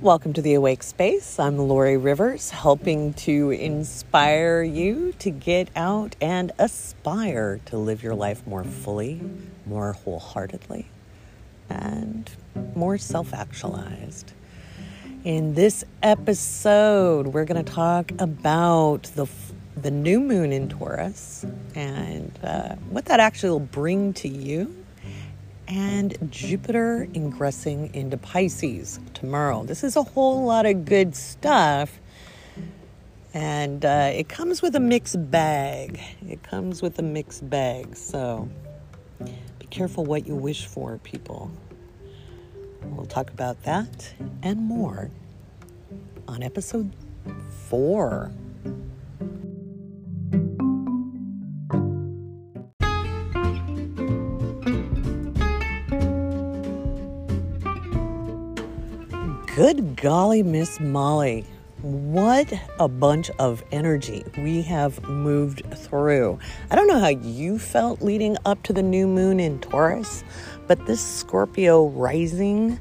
Welcome to the Awake Space. I'm Laurie Rivers, helping to inspire you to get out and aspire to live your life more fully, more wholeheartedly, and more self actualized. In this episode, we're going to talk about the the new moon in Taurus and uh, what that actually will bring to you and Jupiter ingressing into Pisces tomorrow. This is a whole lot of good stuff. And uh, it comes with a mixed bag. It comes with a mixed bag. So be careful what you wish for, people. We'll talk about that and more on episode four. Good golly, Miss Molly. What a bunch of energy we have moved through. I don't know how you felt leading up to the new moon in Taurus, but this Scorpio rising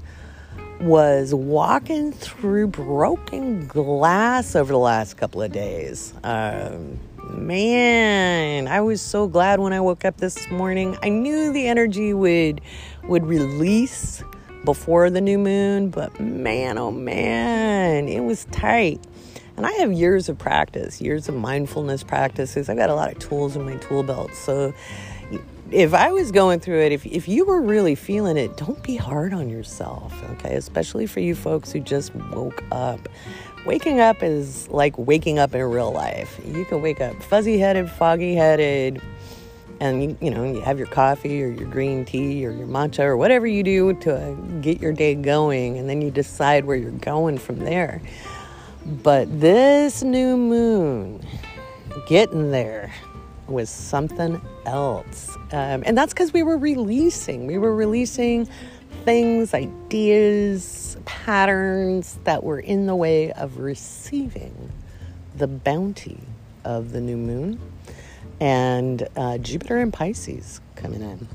was walking through broken glass over the last couple of days. Um, man, I was so glad when I woke up this morning. I knew the energy would would release before the new moon, but man, oh man, it was tight. And I have years of practice, years of mindfulness practices. I've got a lot of tools in my tool belt. So if I was going through it, if, if you were really feeling it, don't be hard on yourself, okay? Especially for you folks who just woke up. Waking up is like waking up in real life. You can wake up fuzzy headed, foggy headed, and you, you know you have your coffee or your green tea or your matcha or whatever you do to get your day going and then you decide where you're going from there. But this new moon getting there was something else. Um, and that's because we were releasing. We were releasing things ideas patterns that were in the way of receiving the bounty of the new moon and uh, Jupiter and Pisces coming in.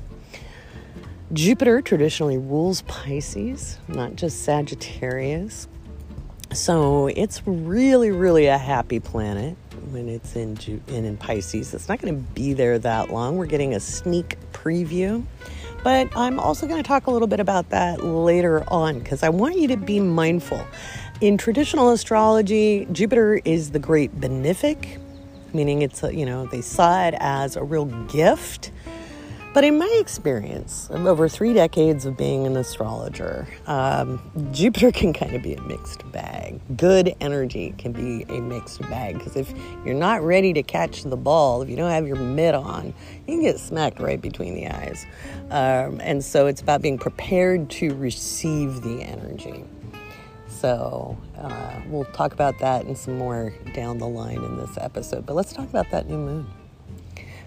Jupiter traditionally rules Pisces, not just Sagittarius. So it's really, really a happy planet when it's in, Ju- in, in Pisces. It's not going to be there that long. We're getting a sneak preview. But I'm also going to talk a little bit about that later on because I want you to be mindful. In traditional astrology, Jupiter is the great benefic, meaning it's a, you know they saw it as a real gift. But in my experience of over three decades of being an astrologer um, jupiter can kind of be a mixed bag. Good energy can be a mixed bag because if you're not ready to catch the ball if you don't have your mitt on you can get smacked right between the eyes. Um, and so it's about being prepared to receive the energy so uh, we'll talk about that and some more down the line in this episode. But let's talk about that new moon.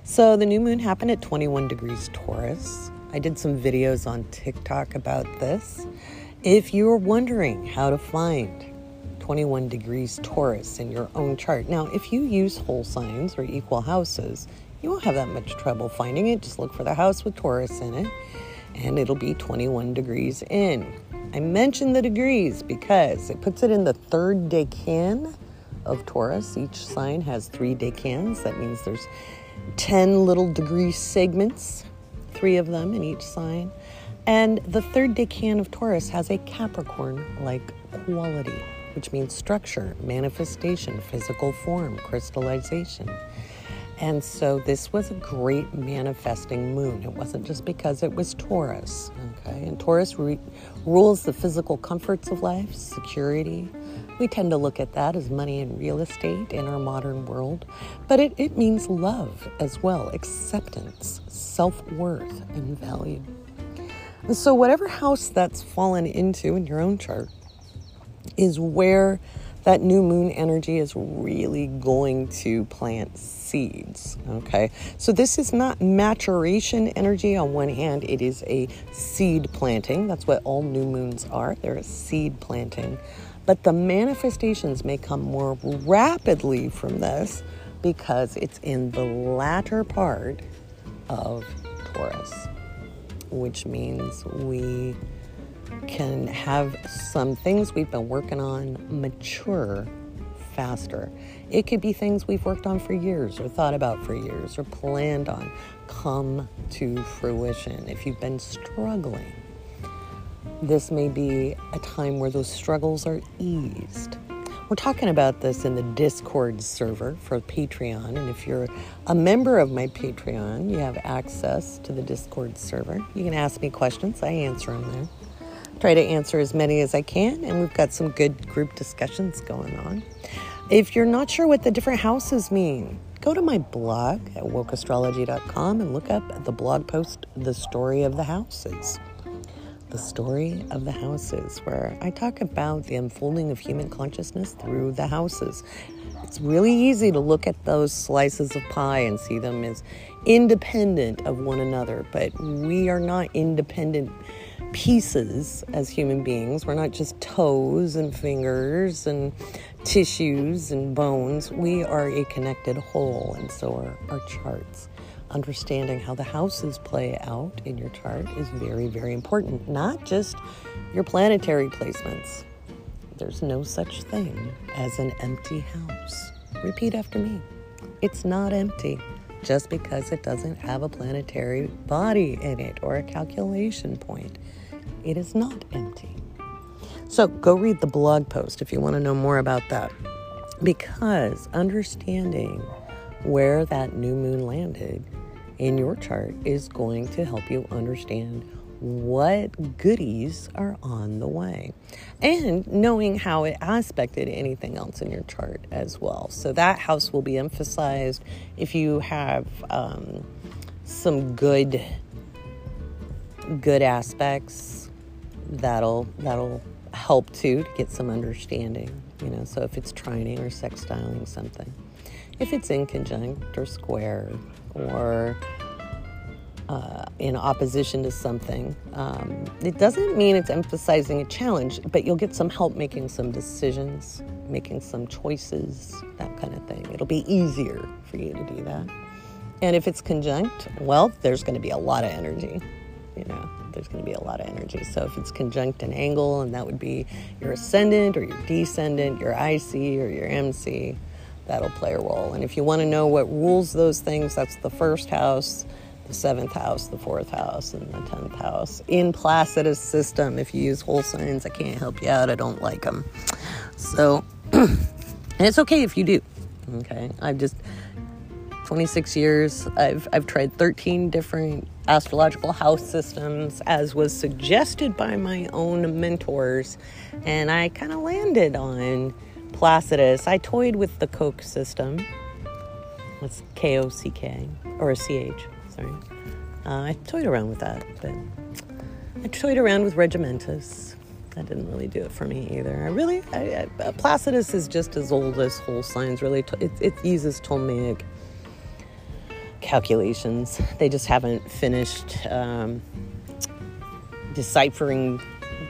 So the new moon happened at 21 degrees Taurus. I did some videos on TikTok about this. If you're wondering how to find 21 degrees Taurus in your own chart. Now, if you use whole signs or equal houses, you won't have that much trouble finding it. Just look for the house with Taurus in it, and it'll be 21 degrees in. I mention the degrees because it puts it in the third decan of Taurus. Each sign has three decans. That means there's 10 little degree segments, three of them in each sign. And the third decan of Taurus has a Capricorn like quality, which means structure, manifestation, physical form, crystallization. And so this was a great manifesting moon. It wasn't just because it was Taurus, okay? And Taurus re- rules the physical comforts of life, security. We tend to look at that as money and real estate in our modern world, but it, it means love as well, acceptance, self worth, and value. And so, whatever house that's fallen into in your own chart is where that new moon energy is really going to plant seeds. Okay, so this is not maturation energy on one hand, it is a seed planting. That's what all new moons are, they're a seed planting. But the manifestations may come more rapidly from this because it's in the latter part of Taurus, which means we can have some things we've been working on mature faster. It could be things we've worked on for years or thought about for years or planned on come to fruition. If you've been struggling, this may be a time where those struggles are eased. We're talking about this in the Discord server for Patreon. And if you're a member of my Patreon, you have access to the Discord server. You can ask me questions, I answer them there. Try to answer as many as I can, and we've got some good group discussions going on. If you're not sure what the different houses mean, go to my blog at wokeastrology.com and look up the blog post, The Story of the Houses the story of the houses, where I talk about the unfolding of human consciousness through the houses. It's really easy to look at those slices of pie and see them as independent of one another, but we are not independent pieces as human beings. We're not just toes and fingers and tissues and bones. We are a connected whole, and so are our charts understanding how the houses play out in your chart is very, very important, not just your planetary placements. There's no such thing as an empty house. Repeat after me it's not empty just because it doesn't have a planetary body in it or a calculation point. It is not empty. So go read the blog post if you want to know more about that. Because understanding where that new moon landed in your chart is going to help you understand what goodies are on the way and knowing how it aspected anything else in your chart as well. So that house will be emphasized if you have um, some good good aspects that'll that'll help too to get some understanding you know so if it's trining or sextiling something if it's in conjunct or square or uh, in opposition to something. Um, it doesn't mean it's emphasizing a challenge, but you'll get some help making some decisions, making some choices, that kind of thing. It'll be easier for you to do that. And if it's conjunct, well, there's going to be a lot of energy. You know, there's going to be a lot of energy. So if it's conjunct an angle, and that would be your ascendant or your descendant, your IC or your MC, that'll play a role. And if you want to know what rules those things, that's the first house, the seventh house, the fourth house, and the tenth house. In Placidus system, if you use whole signs, I can't help you out. I don't like them. So, and it's okay if you do. Okay, I've just 26 years. I've I've tried 13 different astrological house systems, as was suggested by my own mentors, and I kind of landed on Placidus. I toyed with the Koch system. It's K O C K or C H, sorry. Uh, I toyed around with that, but I toyed around with Regimentus. That didn't really do it for me either. I really, I, I, Placidus is just as old as whole signs, really. It, it uses Ptolemaic calculations. They just haven't finished um, deciphering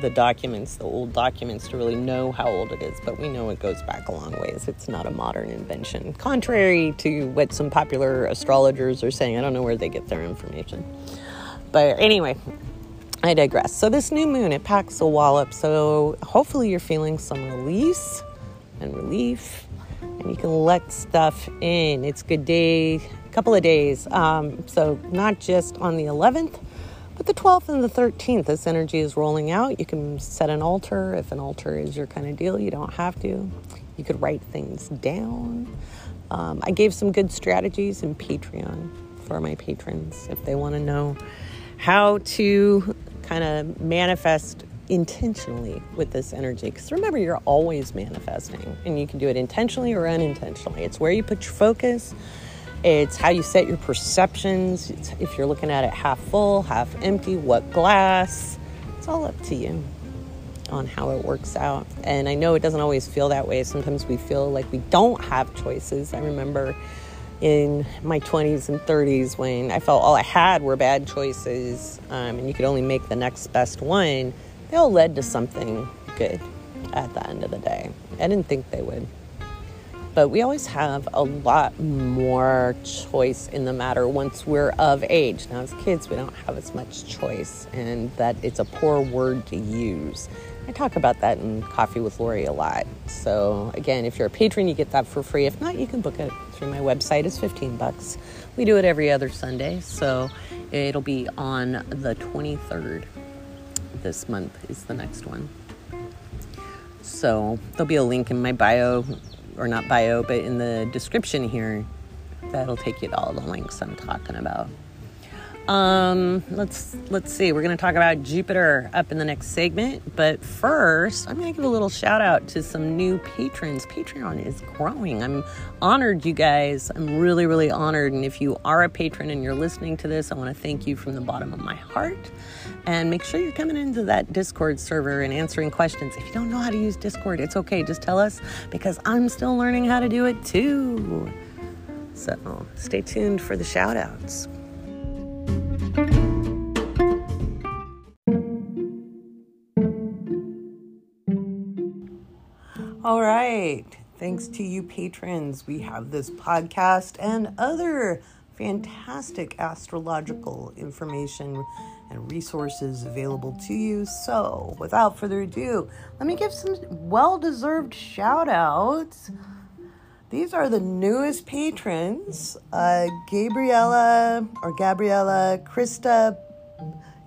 the documents, the old documents, to really know how old it is, but we know it goes back a long ways. It's not a modern invention, contrary to what some popular astrologers are saying. I don't know where they get their information. But anyway, I digress. So, this new moon, it packs a wallop. So, hopefully, you're feeling some release and relief, and you can let stuff in. It's good day, couple of days. Um, so, not just on the 11th but the 12th and the 13th, this energy is rolling out. You can set an altar if an altar is your kind of deal. You don't have to. You could write things down. Um, I gave some good strategies in Patreon for my patrons if they want to know how to kind of manifest intentionally with this energy. Because remember, you're always manifesting, and you can do it intentionally or unintentionally. It's where you put your focus it's how you set your perceptions. It's if you're looking at it half full, half empty, what glass. It's all up to you on how it works out. And I know it doesn't always feel that way. Sometimes we feel like we don't have choices. I remember in my 20s and 30s when I felt all I had were bad choices um, and you could only make the next best one, they all led to something good at the end of the day. I didn't think they would. But we always have a lot more choice in the matter once we're of age. Now, as kids, we don't have as much choice, and that it's a poor word to use. I talk about that in Coffee with Laurie a lot. So, again, if you're a patron, you get that for free. If not, you can book it through my website. It's 15 bucks. We do it every other Sunday, so it'll be on the 23rd. This month is the next one. So, there'll be a link in my bio or not bio, but in the description here, that'll take you to all the links I'm talking about. Um, let's let's see. We're going to talk about Jupiter up in the next segment, but first, I'm going to give a little shout out to some new patrons. Patreon is growing. I'm honored, you guys. I'm really really honored. And if you are a patron and you're listening to this, I want to thank you from the bottom of my heart. And make sure you're coming into that Discord server and answering questions. If you don't know how to use Discord, it's okay. Just tell us because I'm still learning how to do it too. So stay tuned for the shout outs. All right. Thanks to you patrons, we have this podcast and other fantastic astrological information and resources available to you. So, without further ado, let me give some well deserved shout outs. These are the newest patrons uh, Gabriella or Gabriella, Krista,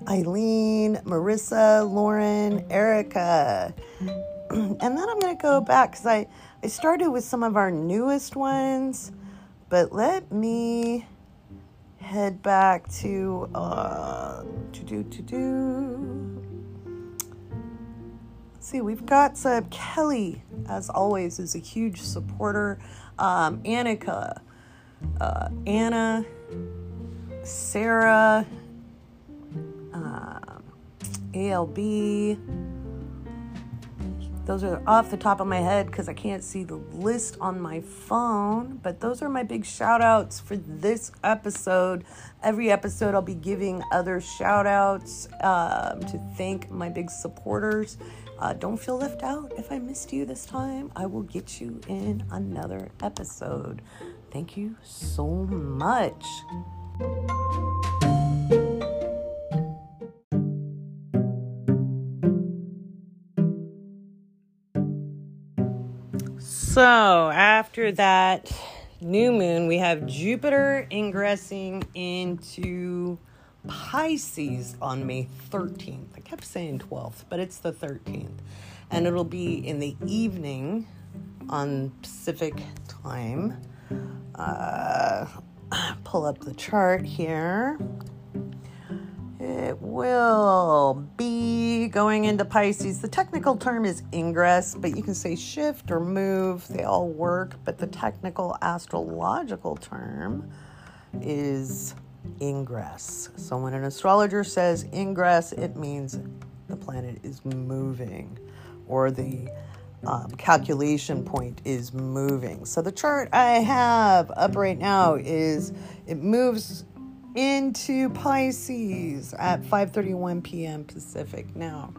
Eileen, Marissa, Lauren, Erica. and then I'm going to go back because I, I started with some of our newest ones, but let me head back to uh, to do to do. See, we've got some Kelly, as always, is a huge supporter. Um, Annika, uh, Anna, Sarah, uh, ALB. Those are off the top of my head because I can't see the list on my phone. But those are my big shout outs for this episode. Every episode, I'll be giving other shout outs um, to thank my big supporters. Uh, don't feel left out. If I missed you this time, I will get you in another episode. Thank you so much. So, after that new moon, we have Jupiter ingressing into Pisces on May 13th. I kept saying 12th, but it's the 13th. And it'll be in the evening on Pacific time. Uh, pull up the chart here. It will be going into Pisces. The technical term is ingress, but you can say shift or move. They all work, but the technical astrological term is ingress. So when an astrologer says ingress, it means the planet is moving or the um, calculation point is moving. So the chart I have up right now is it moves into Pisces at 5:31 p.m. Pacific. Now,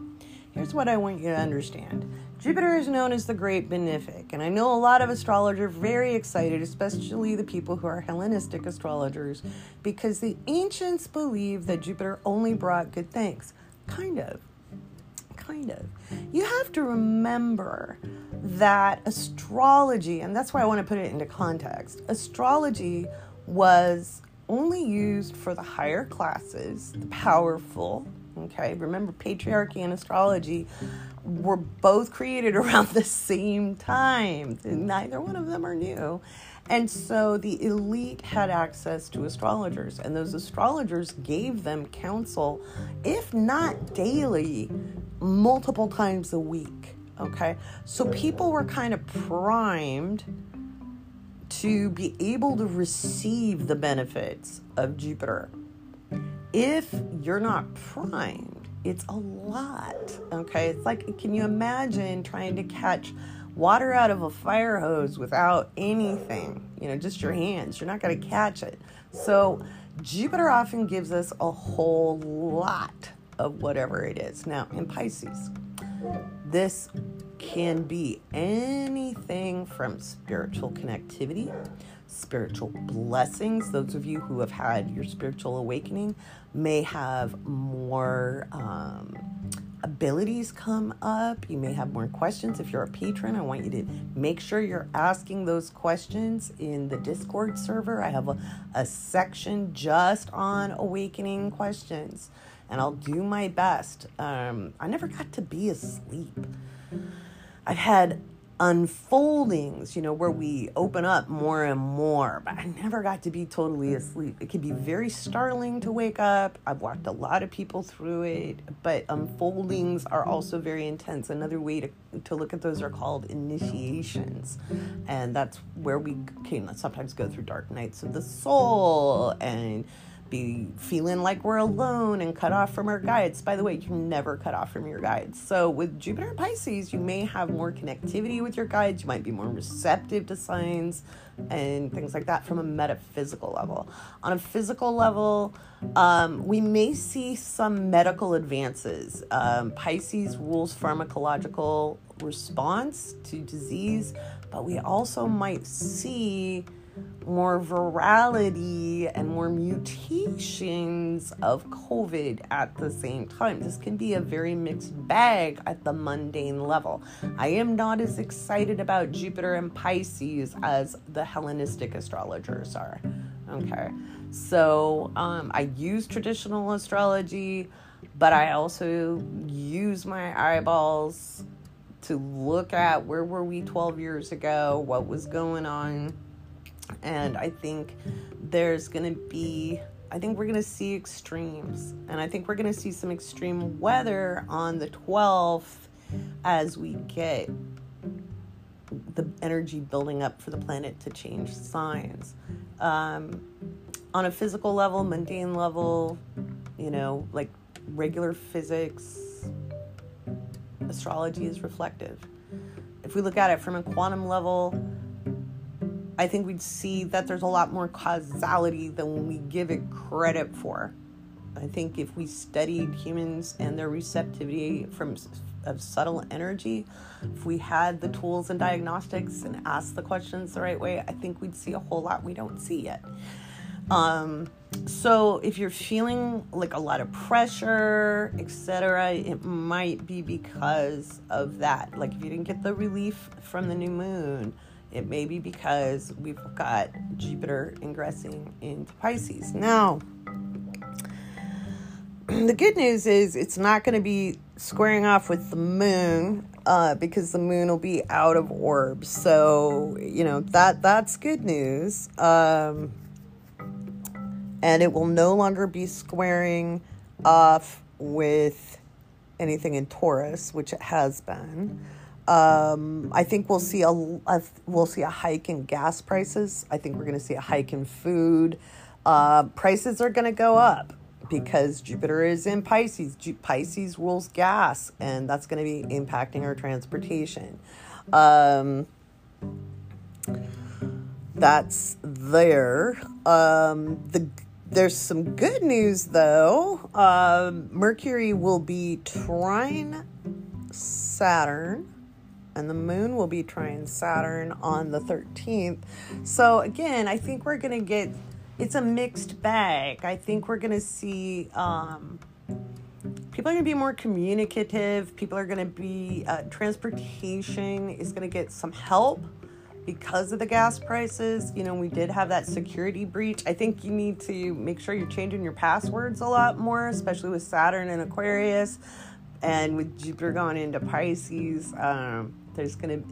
here's what I want you to understand. Jupiter is known as the Great Benefic, and I know a lot of astrologers are very excited, especially the people who are Hellenistic astrologers, because the ancients believed that Jupiter only brought good things. Kind of. Kind of. You have to remember that astrology, and that's why I want to put it into context, astrology was only used for the higher classes, the powerful. Okay, remember patriarchy and astrology were both created around the same time. Neither one of them are new. And so the elite had access to astrologers, and those astrologers gave them counsel, if not daily, multiple times a week. Okay, so people were kind of primed to be able to receive the benefits of Jupiter. If you're not primed, it's a lot. Okay, it's like, can you imagine trying to catch water out of a fire hose without anything? You know, just your hands. You're not going to catch it. So, Jupiter often gives us a whole lot of whatever it is. Now, in Pisces, this can be anything from spiritual connectivity, spiritual blessings. Those of you who have had your spiritual awakening may have more. Um, abilities come up. You may have more questions. If you're a patron, I want you to make sure you're asking those questions in the Discord server. I have a, a section just on awakening questions, and I'll do my best. Um, I never got to be asleep. I've had unfoldings, you know, where we mm. open up more and more. But I never got to be totally asleep. It can be very startling to wake up. I've walked a lot of people through it, but unfoldings are also very intense. Another way to, to look at those are called initiations. And that's where we can sometimes go through dark nights of the soul and be feeling like we're alone and cut off from our guides. By the way, you're never cut off from your guides. So with Jupiter and Pisces, you may have more connectivity with your guides. You might be more receptive to signs and things like that from a metaphysical level. On a physical level, um, we may see some medical advances. Um, Pisces rules pharmacological response to disease, but we also might see more virality and more mutations of COVID at the same time. This can be a very mixed bag at the mundane level. I am not as excited about Jupiter and Pisces as the Hellenistic astrologers are. Okay, so um, I use traditional astrology, but I also use my eyeballs to look at where were we 12 years ago, what was going on and I think there's going to be, I think we're going to see extremes. And I think we're going to see some extreme weather on the 12th as we get the energy building up for the planet to change signs. Um, on a physical level, mundane level, you know, like regular physics, astrology is reflective. If we look at it from a quantum level, I think we'd see that there's a lot more causality than we give it credit for. I think if we studied humans and their receptivity from of subtle energy, if we had the tools and diagnostics and asked the questions the right way, I think we'd see a whole lot we don't see yet. Um, so if you're feeling like a lot of pressure, etc., it might be because of that. Like if you didn't get the relief from the new moon, it may be because we've got Jupiter ingressing into Pisces. Now, the good news is it's not going to be squaring off with the moon uh, because the moon will be out of orb. So you know that that's good news. Um, and it will no longer be squaring off with anything in Taurus, which it has been. Um, I think we'll see a, a, we'll see a hike in gas prices. I think we're going to see a hike in food. Uh, prices are going to go up because Jupiter is in Pisces. Ju- Pisces rules gas, and that's going to be impacting our transportation. Um, that's there. Um, the there's some good news though. Um, Mercury will be trine Saturn and the moon will be trying Saturn on the 13th. So, again, I think we're going to get it's a mixed bag. I think we're going to see um, people are going to be more communicative. People are going to be, uh, transportation is going to get some help because of the gas prices. You know, we did have that security breach. I think you need to make sure you're changing your passwords a lot more, especially with Saturn and Aquarius and with Jupiter going into Pisces. Um, there's going to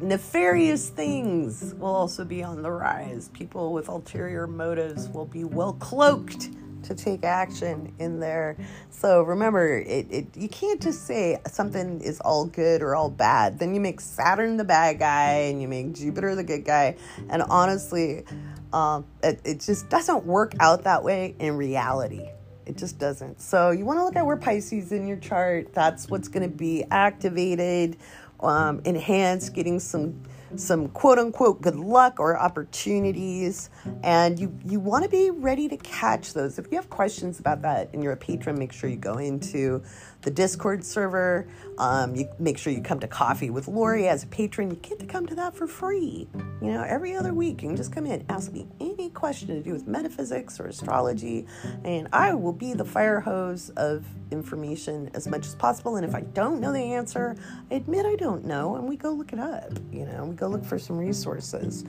nefarious things will also be on the rise. People with ulterior motives will be well cloaked to take action in there. So remember, it, it you can't just say something is all good or all bad. Then you make Saturn the bad guy and you make Jupiter the good guy. And honestly, um, it, it just doesn't work out that way in reality. It just doesn't. So you want to look at where Pisces in your chart. That's what's going to be activated um, enhance, getting some some quote unquote good luck or opportunities and you you want to be ready to catch those. If you have questions about that and you're a patron make sure you go into the discord server. Um, you make sure you come to coffee with laurie as a patron. You get to come to that for free. You know every other week you can just come in ask me any question to do with metaphysics or astrology and i will be the fire hose of information as much as possible and if i don't know the answer i admit i don't know and we go look it up you know go look for some resources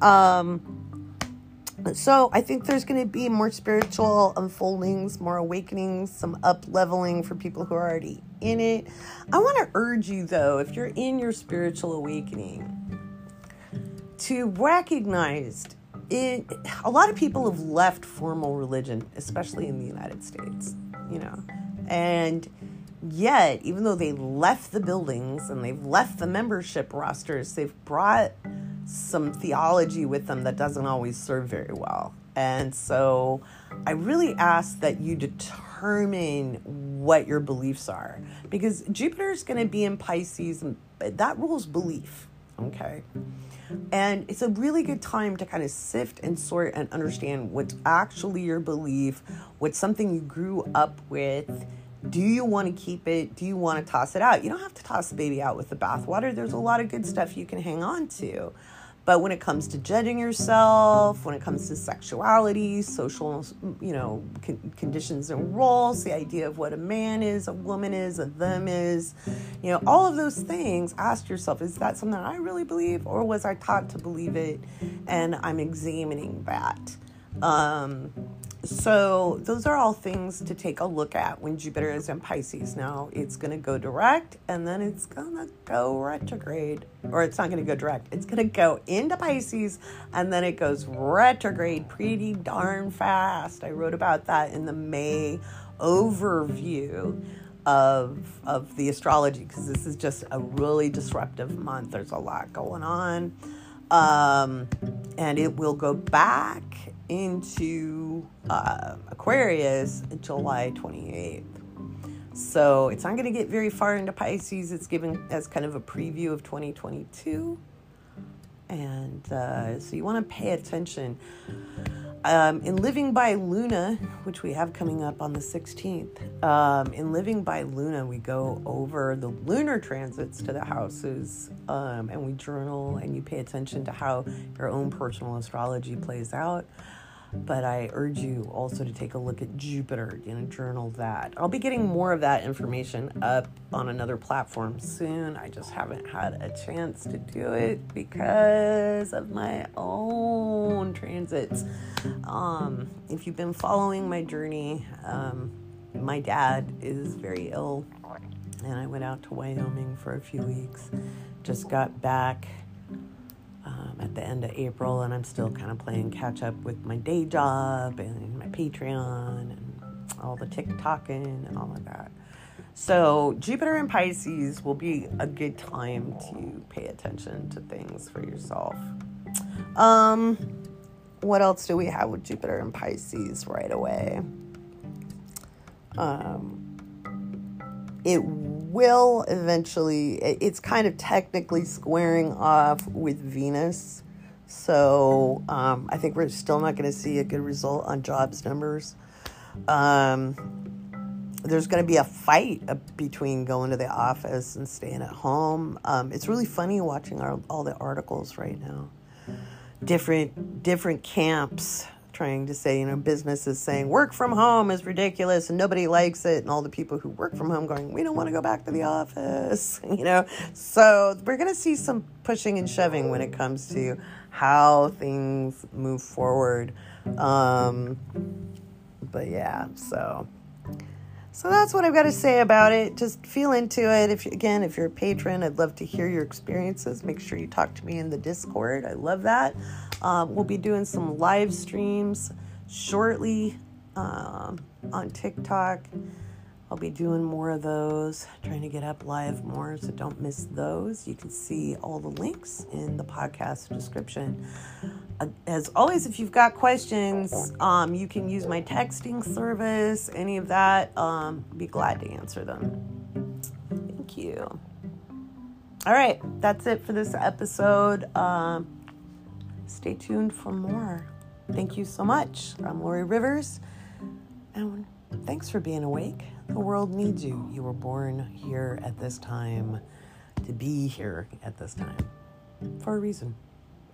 um, so I think there's going to be more spiritual unfoldings, more awakenings, some up leveling for people who are already in it. I want to urge you though, if you're in your spiritual awakening, to recognize it. A lot of people have left formal religion, especially in the United States, you know, and yet, even though they left the buildings and they've left the membership rosters, they've brought some theology with them that doesn't always serve very well. And so I really ask that you determine what your beliefs are because Jupiter is going to be in Pisces and that rules belief. Okay. And it's a really good time to kind of sift and sort and understand what's actually your belief, what's something you grew up with. Do you want to keep it? Do you want to toss it out? You don't have to toss the baby out with the bathwater. There's a lot of good stuff you can hang on to. But when it comes to judging yourself, when it comes to sexuality, social, you know, con- conditions and roles, the idea of what a man is, a woman is, a them is, you know, all of those things, ask yourself, is that something I really believe or was I taught to believe it? And I'm examining that. Um, so those are all things to take a look at when Jupiter is in Pisces. Now it's going to go direct and then it's going to go retrograde. Or it's not going to go direct. It's going to go into Pisces and then it goes retrograde pretty darn fast. I wrote about that in the May overview of of the astrology because this is just a really disruptive month. There's a lot going on. Um, and it will go back into uh, Aquarius July 28th. So it's not going to get very far into Pisces. It's given as kind of a preview of 2022. And uh, so you want to pay attention. Um, in Living by Luna, which we have coming up on the 16th, um, in Living by Luna, we go over the lunar transits to the houses um, and we journal and you pay attention to how your own personal astrology plays out but I urge you also to take a look at Jupiter and journal that. I'll be getting more of that information up on another platform soon. I just haven't had a chance to do it because of my own transits. Um, if you've been following my journey, um, my dad is very ill, and I went out to Wyoming for a few weeks. Just got back um, at the end of April, and I'm still kind of playing catch up with my day job and my Patreon and all the TikToking and all of that. So, Jupiter and Pisces will be a good time to pay attention to things for yourself. Um, what else do we have with Jupiter and Pisces right away? Um, it will eventually, it's kind of technically squaring off with Venus. So um, I think we're still not going to see a good result on jobs numbers. Um, there's going to be a fight between going to the office and staying at home. Um, it's really funny watching our, all the articles right now. Different different camps trying to say, you know, mm-hmm. businesses saying mm-hmm. work from home is ridiculous and nobody likes it, and all the people who work from home going, we don't want to go back to the office, you know. So we're going to see some pushing and shoving when it comes to mm-hmm. how things move forward. Um, but yeah, so. So that's what I've got to say about it. Just feel into it. If again, if you're a patron, I'd love to hear your experiences. Make sure you talk to me in the Discord. I love that. Um, we'll be doing some live streams shortly um, on TikTok. I'll be doing more of those, trying to get up live more, so don't miss those. You can see all the links in the podcast description. Uh, as always, if you've got questions, um, you can use my texting service, any of that. Um, be glad to answer them. Thank you. All right, that's it for this episode. Um, stay tuned for more. Thank you so much. I'm Laurie Rivers, and thanks for being awake. The world needs you. You were born here at this time to be here at this time for a reason.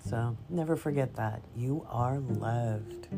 So never forget that. You are loved.